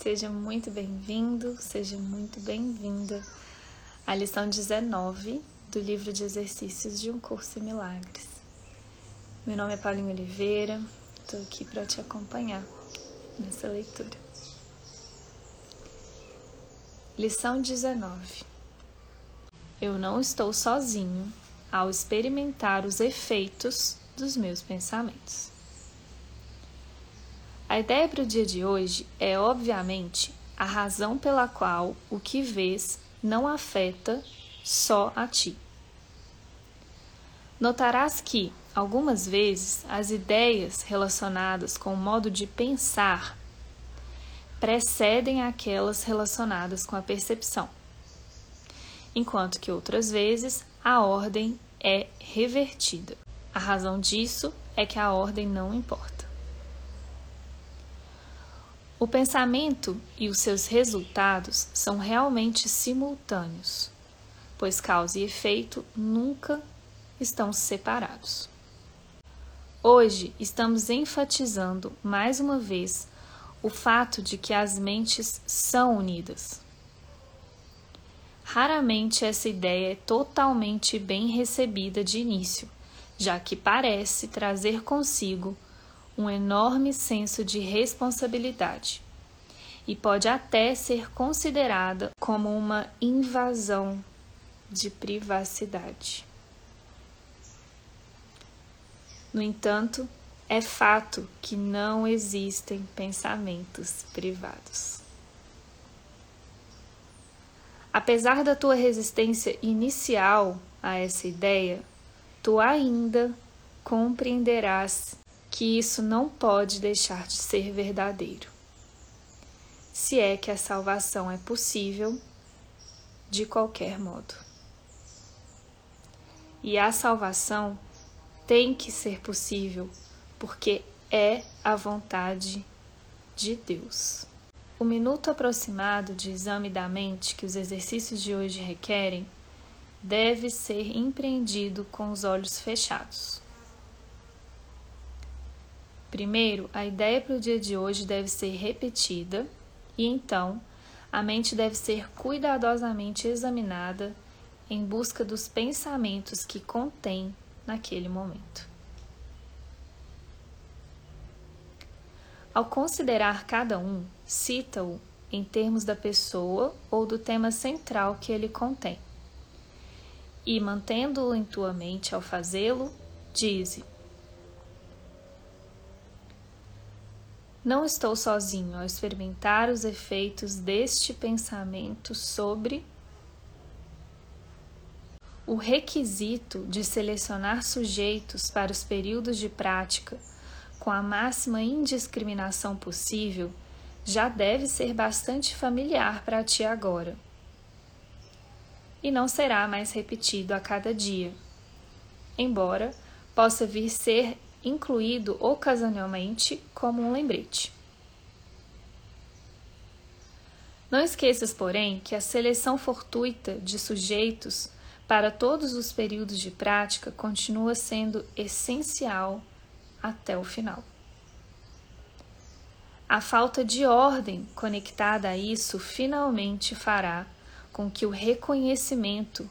Seja muito bem-vindo, seja muito bem-vinda à lição 19 do livro de exercícios de um curso em milagres. Meu nome é Paulinho Oliveira, estou aqui para te acompanhar nessa leitura. Lição 19. Eu não estou sozinho ao experimentar os efeitos dos meus pensamentos. A ideia para o dia de hoje é, obviamente, a razão pela qual o que vês não afeta só a ti. Notarás que, algumas vezes, as ideias relacionadas com o modo de pensar precedem aquelas relacionadas com a percepção, enquanto que outras vezes a ordem é revertida. A razão disso é que a ordem não importa. O pensamento e os seus resultados são realmente simultâneos, pois causa e efeito nunca estão separados. Hoje estamos enfatizando mais uma vez o fato de que as mentes são unidas. Raramente essa ideia é totalmente bem recebida de início, já que parece trazer consigo um enorme senso de responsabilidade e pode até ser considerada como uma invasão de privacidade. No entanto, é fato que não existem pensamentos privados. Apesar da tua resistência inicial a essa ideia, tu ainda compreenderás que isso não pode deixar de ser verdadeiro. Se é que a salvação é possível de qualquer modo. E a salvação tem que ser possível porque é a vontade de Deus. O minuto aproximado de exame da mente que os exercícios de hoje requerem deve ser empreendido com os olhos fechados. Primeiro, a ideia para o dia de hoje deve ser repetida e então a mente deve ser cuidadosamente examinada em busca dos pensamentos que contém naquele momento. Ao considerar cada um, cita-o em termos da pessoa ou do tema central que ele contém. E, mantendo-o em tua mente ao fazê-lo, dize: Não estou sozinho ao experimentar os efeitos deste pensamento sobre o requisito de selecionar sujeitos para os períodos de prática com a máxima indiscriminação possível já deve ser bastante familiar para ti agora. E não será mais repetido a cada dia, embora possa vir ser incluído ocasionalmente como um lembrete. Não esqueças, porém, que a seleção fortuita de sujeitos para todos os períodos de prática continua sendo essencial até o final. A falta de ordem conectada a isso finalmente fará com que o reconhecimento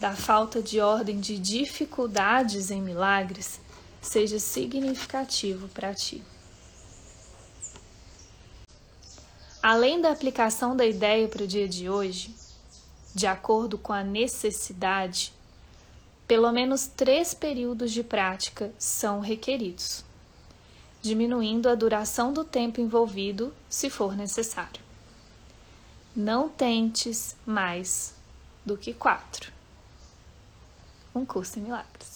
da falta de ordem de dificuldades em milagres seja significativo para ti. Além da aplicação da ideia para o dia de hoje, de acordo com a necessidade, pelo menos três períodos de prática são requeridos, diminuindo a duração do tempo envolvido se for necessário. Não tentes mais do que quatro. Um curso em milagres.